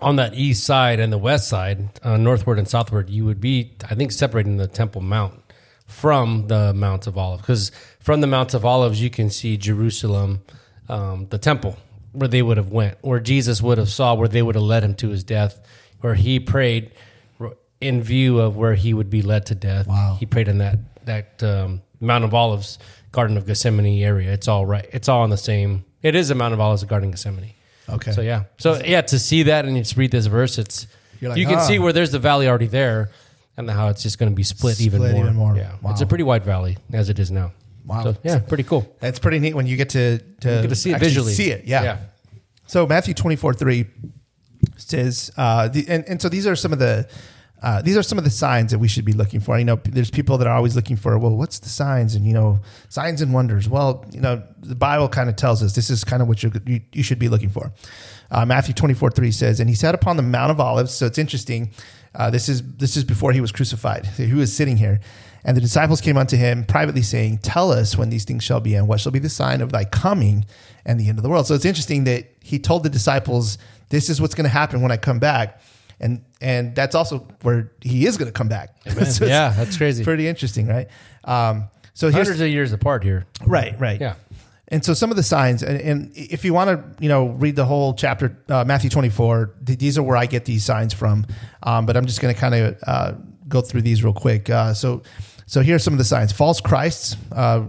on that east side and the west side, uh, northward and southward, you would be, I think, separating the Temple Mount from the Mount of Olives. Because from the Mount of Olives, you can see Jerusalem, um, the temple where they would have went, where Jesus would have saw, where they would have led him to his death, where he prayed in view of where he would be led to death. Wow. He prayed in that that um, Mount of Olives, Garden of Gethsemane area. It's all right. It's all on the same. It is a Mount of Olives, a Garden of Gethsemane. Okay. So yeah. So yeah, to see that and just read this verse, it's You're like, you can ah. see where there's the valley already there, and how it's just going to be split, even more. even more. Yeah, Wow. it's a pretty wide valley as it is now. Wow. So yeah, pretty cool. That's pretty neat when you get to to, get to see it visually. See it, yeah. So Matthew twenty four three says, uh, the, and and so these are some of the. Uh, these are some of the signs that we should be looking for. You know, there's people that are always looking for, well, what's the signs? And you know, signs and wonders. Well, you know, the Bible kind of tells us this is kind of what you you, should be looking for. Uh, Matthew 24, 3 says, and he sat upon the Mount of Olives. So it's interesting. Uh, this is this is before he was crucified. He was sitting here. And the disciples came unto him privately, saying, Tell us when these things shall be, and what shall be the sign of thy coming and the end of the world. So it's interesting that he told the disciples, This is what's going to happen when I come back. And and that's also where he is going to come back. So Yeah, that's crazy. Pretty interesting, right? Um, so Hundreds of years apart here. right, right. Yeah. And so some of the signs, and, and if you want to, you know, read the whole chapter, uh, Matthew 24, th- these are where I get these signs from. Um, but I'm just going to kind of uh, go through these real quick. Uh, so, so here are some of the signs: false Christs, uh,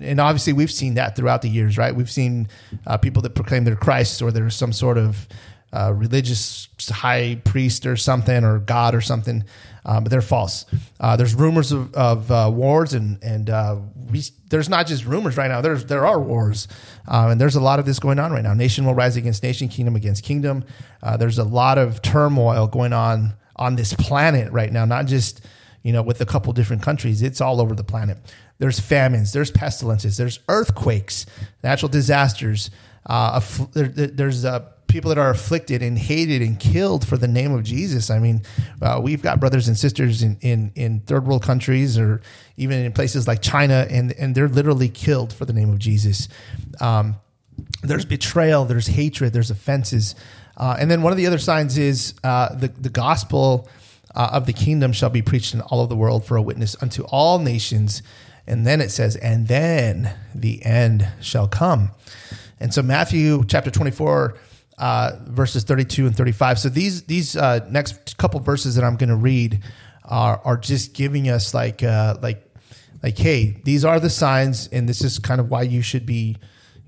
and obviously we've seen that throughout the years, right? We've seen uh, people that proclaim they're Christ or they're some sort of uh, religious high priest or something or God or something, um, but they're false. Uh, there's rumors of, of uh, wars and and uh, we, there's not just rumors right now. There's there are wars, um, and there's a lot of this going on right now. Nation will rise against nation, kingdom against kingdom. Uh, there's a lot of turmoil going on on this planet right now, not just you know with a couple different countries. It's all over the planet. There's famines, there's pestilences, there's earthquakes, natural disasters. Uh, aff- there, there- there's uh, people that are afflicted and hated and killed for the name of Jesus. I mean, uh, we've got brothers and sisters in, in, in third world countries or even in places like China, and, and they're literally killed for the name of Jesus. Um, there's betrayal, there's hatred, there's offenses. Uh, and then one of the other signs is uh, the, the gospel uh, of the kingdom shall be preached in all of the world for a witness unto all nations. And then it says, and then the end shall come. And so Matthew chapter 24, uh, verses 32 and 35. So these these uh, next couple verses that I'm going to read are are just giving us like uh, like like hey, these are the signs, and this is kind of why you should be,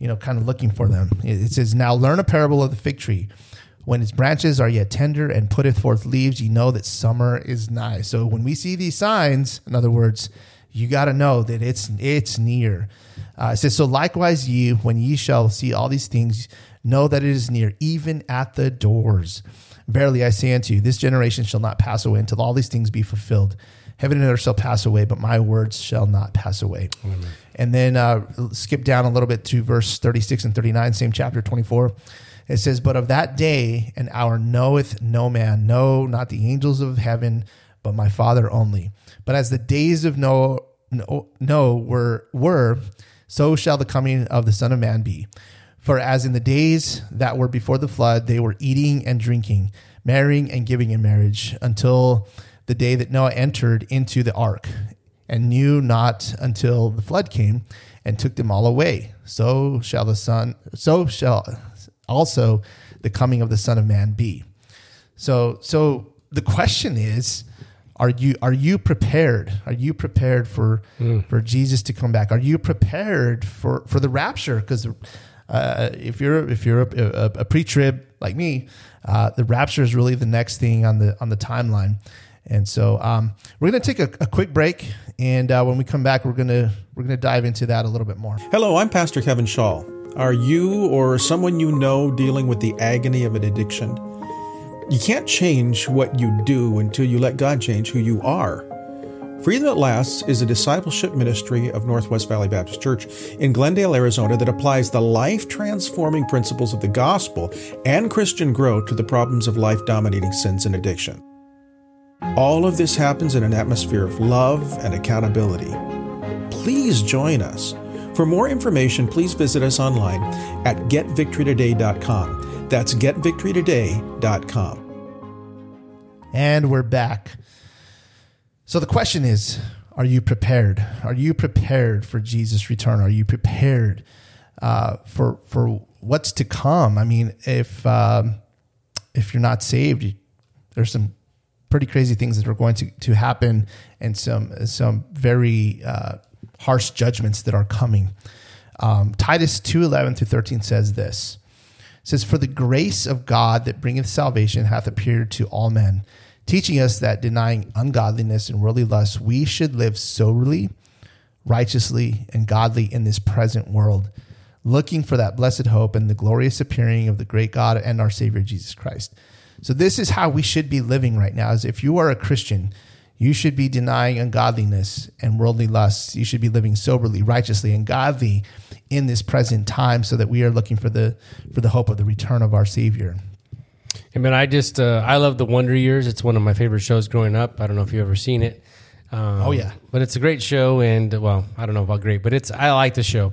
you know, kind of looking for them. It says, "Now learn a parable of the fig tree." When its branches are yet tender and putteth forth leaves, you know that summer is nigh. So when we see these signs, in other words, you got to know that it's it's near. Uh, it says, "So likewise, ye, when ye shall see all these things, know that it is near, even at the doors. Verily I say unto you, this generation shall not pass away until all these things be fulfilled. Heaven and earth shall pass away, but my words shall not pass away. And then uh, skip down a little bit to verse 36 and 39, same chapter 24. It says, But of that day and hour knoweth no man, no, not the angels of heaven, but my Father only. But as the days of Noah, no, no were, were, so shall the coming of the Son of Man be. For as in the days that were before the flood, they were eating and drinking, marrying and giving in marriage, until the day that Noah entered into the ark, and knew not until the flood came and took them all away. So shall the Son, so shall also the coming of the Son of Man be. So, so the question is, are you are you prepared? Are you prepared for hmm. for Jesus to come back? Are you prepared for for the rapture? Because uh, if you're if you're a, a, a pre-trib like me, uh, the rapture is really the next thing on the on the timeline. And so um, we're going to take a, a quick break, and uh, when we come back, we're gonna we're gonna dive into that a little bit more. Hello, I'm Pastor Kevin Shaw. Are you or someone you know dealing with the agony of an addiction? You can't change what you do until you let God change who you are. Freedom That Lasts is a discipleship ministry of Northwest Valley Baptist Church in Glendale, Arizona that applies the life transforming principles of the gospel and Christian growth to the problems of life dominating sins and addiction. All of this happens in an atmosphere of love and accountability. Please join us. For more information, please visit us online at getvictorytoday.com. That's getvictorytoday.com. And we're back. So the question is Are you prepared? Are you prepared for Jesus' return? Are you prepared uh, for, for what's to come? I mean, if, um, if you're not saved, there's some pretty crazy things that are going to, to happen and some, some very uh, harsh judgments that are coming. Um, Titus 2 11 through 13 says this. It says, For the grace of God that bringeth salvation hath appeared to all men, teaching us that denying ungodliness and worldly lusts, we should live soberly, righteously, and godly in this present world, looking for that blessed hope and the glorious appearing of the great God and our Savior Jesus Christ. So this is how we should be living right now. Is if you are a Christian, you should be denying ungodliness and worldly lusts. You should be living soberly, righteously, and godly in this present time, so that we are looking for the for the hope of the return of our Savior. I mean, I just uh, I love the Wonder Years. It's one of my favorite shows growing up. I don't know if you've ever seen it. Um, Oh, yeah. but it's a great show, and well, I don't know about great, but it's I like the show.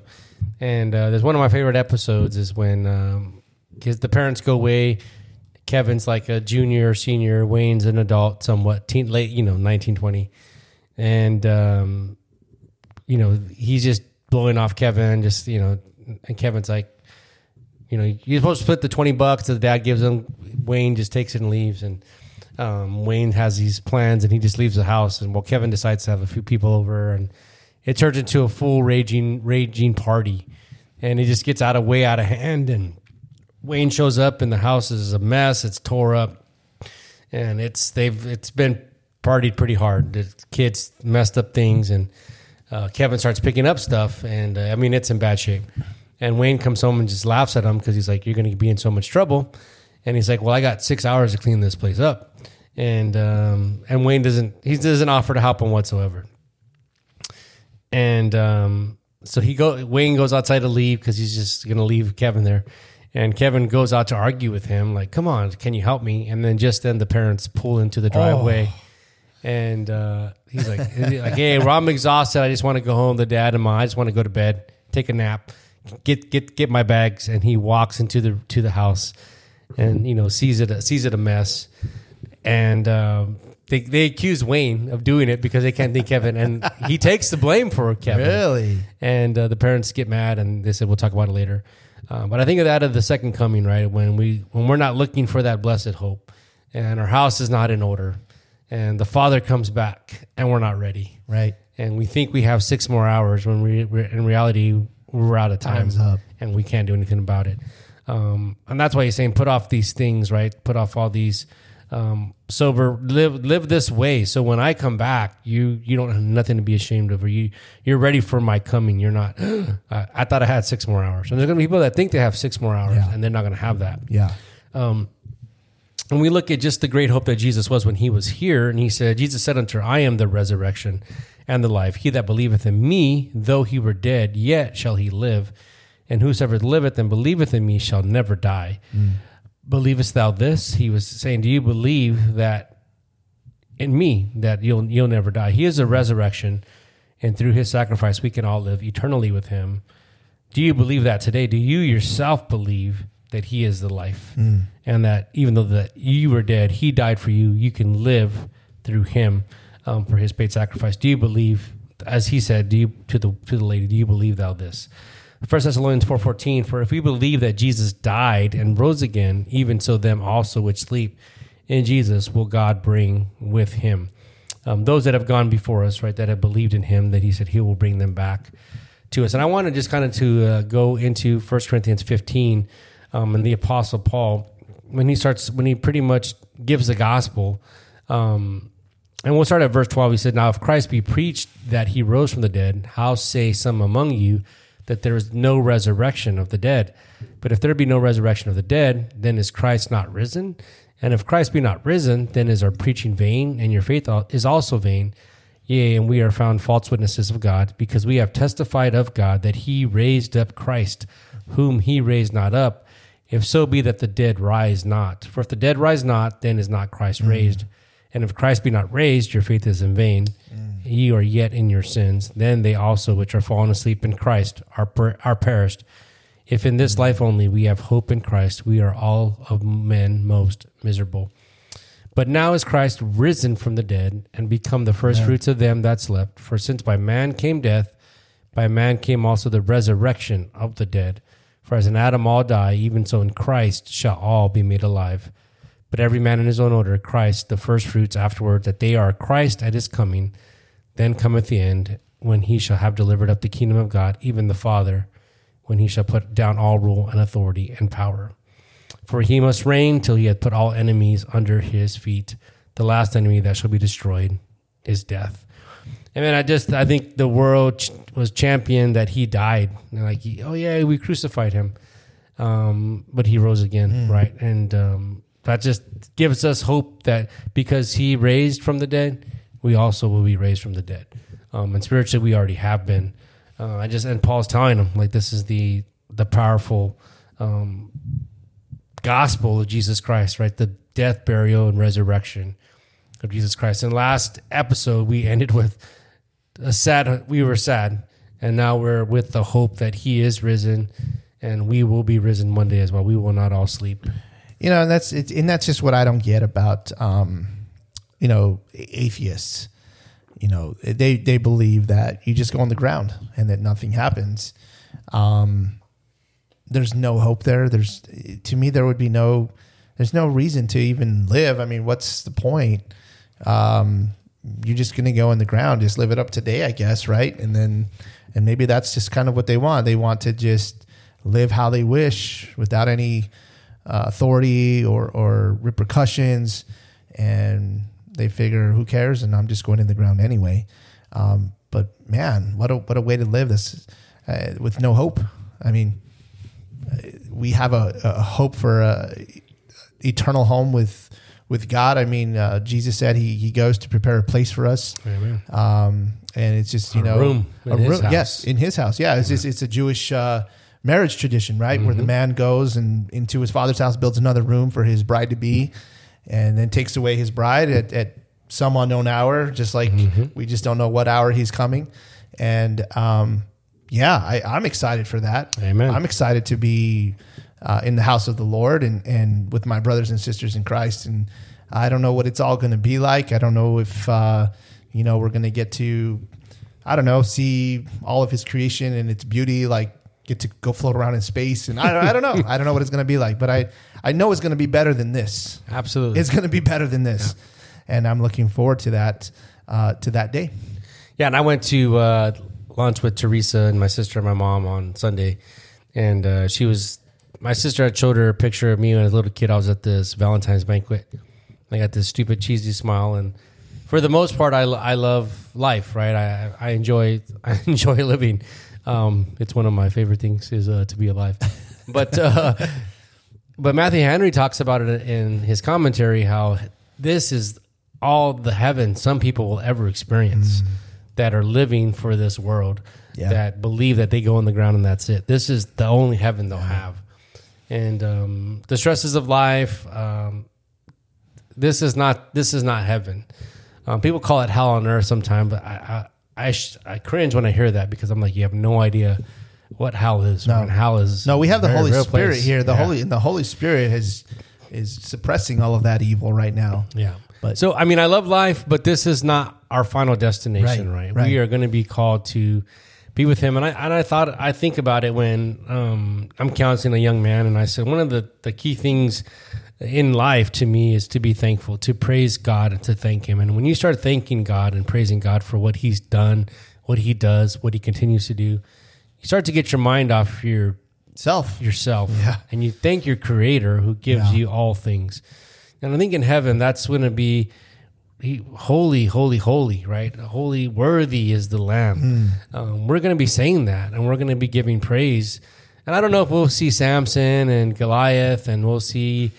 And uh, there's one of my favorite episodes is when um, the parents go away. Kevin's like a junior or senior. Wayne's an adult, somewhat teen, late, you know, 1920, and um, you know he's just blowing off Kevin. Just you know, and Kevin's like, you know, you're supposed to split the 20 bucks that the dad gives him. Wayne just takes it and leaves. And um, Wayne has these plans and he just leaves the house. And well, Kevin decides to have a few people over and it turns into a full raging, raging party. And it just gets out of way out of hand. And Wayne shows up and the house is a mess. It's tore up. And it's, they've, it's been partied pretty hard. The kids messed up things and uh, Kevin starts picking up stuff. And uh, I mean, it's in bad shape. And Wayne comes home and just laughs at him because he's like, "You're going to be in so much trouble." And he's like, "Well, I got six hours to clean this place up." And um, and Wayne doesn't he doesn't offer to help him whatsoever. And um, so he go Wayne goes outside to leave because he's just going to leave Kevin there. And Kevin goes out to argue with him, like, "Come on, can you help me?" And then just then the parents pull into the driveway. And uh, he's like, like, hey, well, I'm exhausted. I just want to go home. The dad and mom, I just want to go to bed, take a nap, get get get my bags. And he walks into the to the house, and you know sees it sees it a mess, and um, they they accuse Wayne of doing it because they can't think Kevin, and he takes the blame for Kevin. Really? And uh, the parents get mad, and they said we'll talk about it later. Uh, but I think of that of the second coming, right? When we when we're not looking for that blessed hope, and our house is not in order, and the Father comes back, and we're not ready, Right. and we think we have six more hours when we we're, in reality we're out of time, Time's up. and we can't do anything about it. Um, and that's why he's saying put off these things, right? Put off all these um, sober, live live this way. So when I come back, you you don't have nothing to be ashamed of, or you you're ready for my coming. You're not. I, I thought I had six more hours, and there's gonna be people that think they have six more hours, Yeah. and they're not gonna have that Yeah. when we look at just the great hope that Jesus was when he was here, and he said, Jesus said unto her, I am the resurrection and the life. He that believeth in me, though he were dead, yet shall he live. And whosoever liveth and believeth in me shall never die. Mm. Believest thou this? He was saying, Do you believe that in me that you'll you'll never die? He is a resurrection, and through his sacrifice we can all live eternally with him. Do you believe that today? Do you yourself believe that he is the life mm. and that even though that you were dead, he died for you, you can live through him um, for his paid sacrifice? Do you believe, as he said, do you to the to the lady, do you believe thou this? First Thessalonians four fourteen. For if we believe that Jesus died and rose again, even so them also which sleep in Jesus will God bring with him. Um, those that have gone before us, right, that have believed in him, that he said he will bring them back to us. And I want to just kind of to uh, go into 1 Corinthians 15 um, and the Apostle Paul when he starts when he pretty much gives the gospel. Um, and we'll start at verse 12. He said, Now if Christ be preached that he rose from the dead, how say some among you that there is no resurrection of the dead. But if there be no resurrection of the dead, then is Christ not risen? And if Christ be not risen, then is our preaching vain, and your faith is also vain. Yea, and we are found false witnesses of God, because we have testified of God that he raised up Christ, whom he raised not up, if so be that the dead rise not. For if the dead rise not, then is not Christ mm-hmm. raised. And if Christ be not raised, your faith is in vain. Mm. Ye are yet in your sins. Then they also which are fallen asleep in Christ are, per- are perished. If in this mm. life only we have hope in Christ, we are all of men most miserable. But now is Christ risen from the dead and become the first fruits of them that slept. For since by man came death, by man came also the resurrection of the dead. For as in Adam all die, even so in Christ shall all be made alive. But every man in his own order, Christ the first fruits afterward, that they are Christ at his coming. Then cometh the end, when he shall have delivered up the kingdom of God, even the Father, when he shall put down all rule and authority and power. For he must reign till he hath put all enemies under his feet. The last enemy that shall be destroyed is death. And then I just I think the world ch- was championed that he died. And like, oh yeah, we crucified him, um, but he rose again, right? And um, that just gives us hope that because he raised from the dead, we also will be raised from the dead. Um, and spiritually, we already have been. Uh, I just and Paul's telling them like this is the the powerful um, gospel of Jesus Christ, right? The death, burial, and resurrection of Jesus Christ. And last episode, we ended with a sad. We were sad, and now we're with the hope that He is risen, and we will be risen one day as well. We will not all sleep. You know, and that's it, and that's just what I don't get about, um, you know, atheists. You know, they they believe that you just go on the ground and that nothing happens. Um, there's no hope there. There's to me there would be no there's no reason to even live. I mean, what's the point? Um, you're just going to go in the ground, just live it up today, I guess, right? And then and maybe that's just kind of what they want. They want to just live how they wish without any uh, authority or or repercussions, and they figure who cares, and I'm just going in the ground anyway. Um, but man, what a what a way to live this uh, with no hope. I mean, we have a, a hope for a eternal home with with God. I mean, uh, Jesus said he he goes to prepare a place for us. Amen. Um, and it's just you A know room a room, house. yes, in his house. Yeah, it's just, it's a Jewish uh, marriage tradition, right? Where the man goes and into his father's house, builds another room for his bride to be, and then takes away his bride at, at some unknown hour, just like we just don't know what hour he's coming. And um, yeah, I, I'm excited for that. Amen. I'm excited to be uh, in the house of the Lord and and with my brothers and sisters in Christ. And I don't know what it's all going to be like. I don't know if uh, you know we're going to get to, I don't know, see all of His creation and its beauty, like get to go float around in space. And I, I don't know. I don't know what it's going to be like, but I I know it's going to be better than this. Absolutely. It's going to be better than this, and I'm looking forward to that uh, to that day. Yeah, and I went to uh, lunch with Teresa and my sister and my mom on Sunday, and uh, she was my sister had showed her a picture of me when I was a little kid. I was at this Valentine's banquet. I got this stupid cheesy smile, and for the most part, I, I love life. Right, I I enjoy I enjoy living. Um, it's one of my favorite things is uh, to be alive, but. Uh, but Matthew Henry talks about it in his commentary how this is all the heaven some people will ever experience that are living for this world Yeah. that believe that they go on the ground and that's it. This is the only heaven they'll have. And um, the stresses of life, um, this is not this is not heaven. Um, people call it hell on earth sometimes, but I I, I, sh- I cringe when I hear that because I'm like, you have no idea what hell is. No. man. hell is No, we have the Holy Spirit place. here. The Yeah. Holy and the Holy Spirit is is suppressing all of that evil right now. Yeah. But- so I mean, I love life, but this is not our final destination, Right, right? right. We are going to be called to be with Him, and I and I thought I think about it when um, I'm counseling a young man, and I said one of the the key things in life to me is to be thankful, to praise God, and to thank Him. And when you start thanking God and praising God for what He's done, what He does, what He continues to do, you start to get your mind off your Self. yourself Yeah. and you thank your creator who gives Yeah. you all things and i think in heaven that's going to be he holy, holy, holy, right? Holy, worthy is the Lamb. Um, we're going to be saying that, and we're going to be giving praise. And I don't know if we'll see Samson and Goliath, and we'll see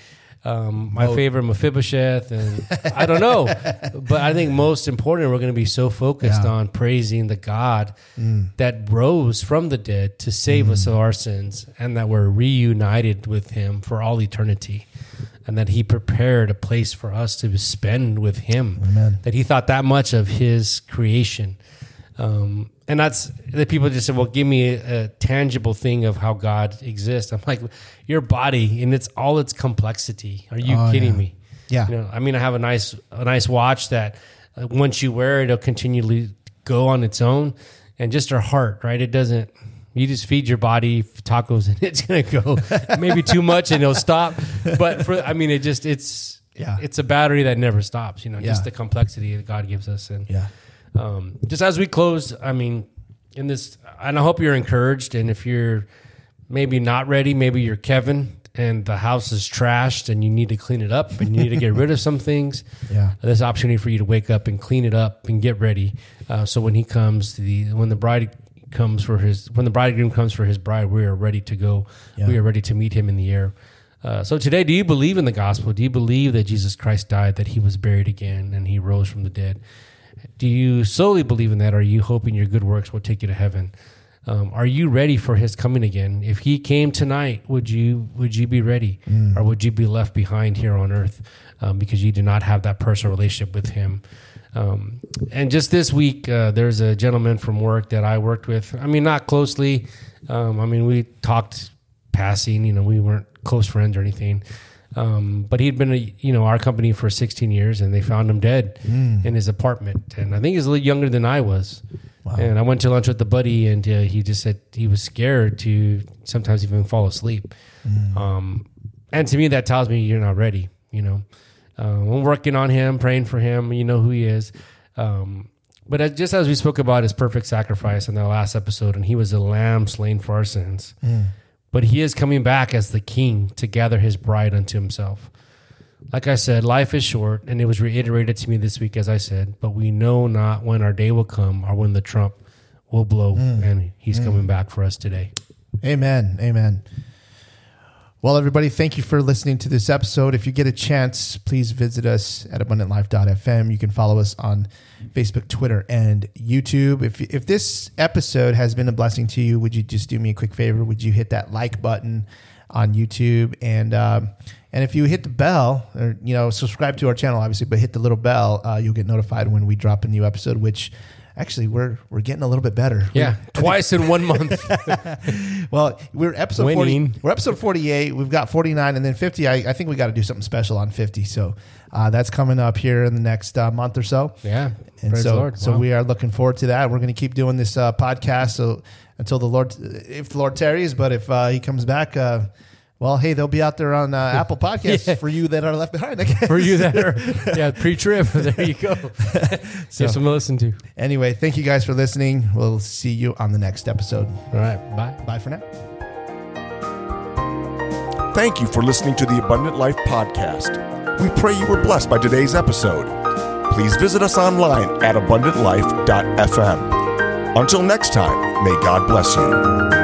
um, my favorite Mephibosheth, and I don't know. But I think most important, we're going to be so focused Yeah. on praising the God that rose from the dead to save us of our sins, and that we're reunited with Him for all eternity, and that He prepared a place for us to spend with Him. Amen. That He thought that much of His creation. Um, and that's the people just said, "Well, give me a, a tangible thing of how God exists." I'm like, your body in its all its complexity. Are you Oh, kidding yeah. me? Yeah. You know, I mean, I have a nice a nice watch that uh, once you wear it, it'll continually go on its own, and just our heart, right? It doesn't. You just feed your body tacos, and it's gonna go maybe too much, and it'll stop. But for, I mean, it just it's Yeah. it's a battery that never stops. You know, just the complexity that God gives us, and Yeah. Um, just as we close, I mean, in this, and I hope you're encouraged. And if you're maybe not ready, maybe you're Kevin and the house is trashed and you need to clean it up and you need to get rid of some things. Yeah. An opportunity for you to wake up and clean it up and get ready. Uh, so when he comes, the when the bride comes for his when the bridegroom comes for his bride, we are ready to go. Yeah. We are ready to meet him in the air. Uh, so today, do you believe in the gospel? Do you believe that Jesus Christ died, that he was buried again, and he rose from the dead? Do you solely believe in that? Or are you hoping your good works will take you to heaven? Um, are you ready for his coming again? If he came tonight, would you would you be ready, or would you be left behind here on earth um, because you do not have that personal relationship with him? Um, and just this week, uh, there's a gentleman from work that I worked with. I mean, not closely. Um, I mean, we talked passing. You know, we weren't close friends or anything. Um, but he'd been, a, you know, our company for 16 years, and they found him dead in his apartment. And I think he's a little younger than I was. And I went to lunch with the buddy, and uh, he just said he was scared to sometimes even fall asleep. Um, and to me, that tells me you're not ready. You know, uh, I'm working on him, praying for him. You know who he is. Um, but as- just as we spoke about his perfect sacrifice in the last episode, and he was a lamb slain for our sins, but he is coming back as the king to gather his bride unto himself. Like I said, life is short, and it was reiterated to me this week, as I said, but we know not when our day will come or when the trump will blow, mm. and he's mm. coming back for us today. Amen. Amen. Well, everybody, thank you for listening to this episode. If you get a chance, please visit us at abundantlife.fm. You can follow us on Facebook, Twitter, and YouTube. If, if this episode has been a blessing to you, would you just do me a quick favor? Would you hit that like button on YouTube? And, um, and if you hit the bell, or, you know, subscribe to our channel, obviously, but hit the little bell, uh, you'll get notified when we drop a new episode, which actually we're, we're getting a little bit better. Yeah, twice in one month. Well, we're episode Winning. 40. We're episode 48. We've got 49 and then 50. I, I think we got to do something special on 50. So uh, that's coming up here in the next uh, month or so. Yeah, And praise so, so Wow. we are looking forward to that. We're going to keep doing this uh, podcast so until the Lord, if the Lord tarries, but if uh, he comes back, uh, well, hey, they'll be out there on uh, Apple Podcasts Yeah. for you that are left behind. I guess. for you that are yeah pre-trib. There you go. So- Here's something to listen to. Anyway, thank you guys for listening. We'll see you on the next episode. All right, bye. Bye for now. Thank you for listening to the Abundant Life Podcast. We pray you were blessed by today's episode. Please visit us online at abundantlife.fm. Until next time, may God bless you.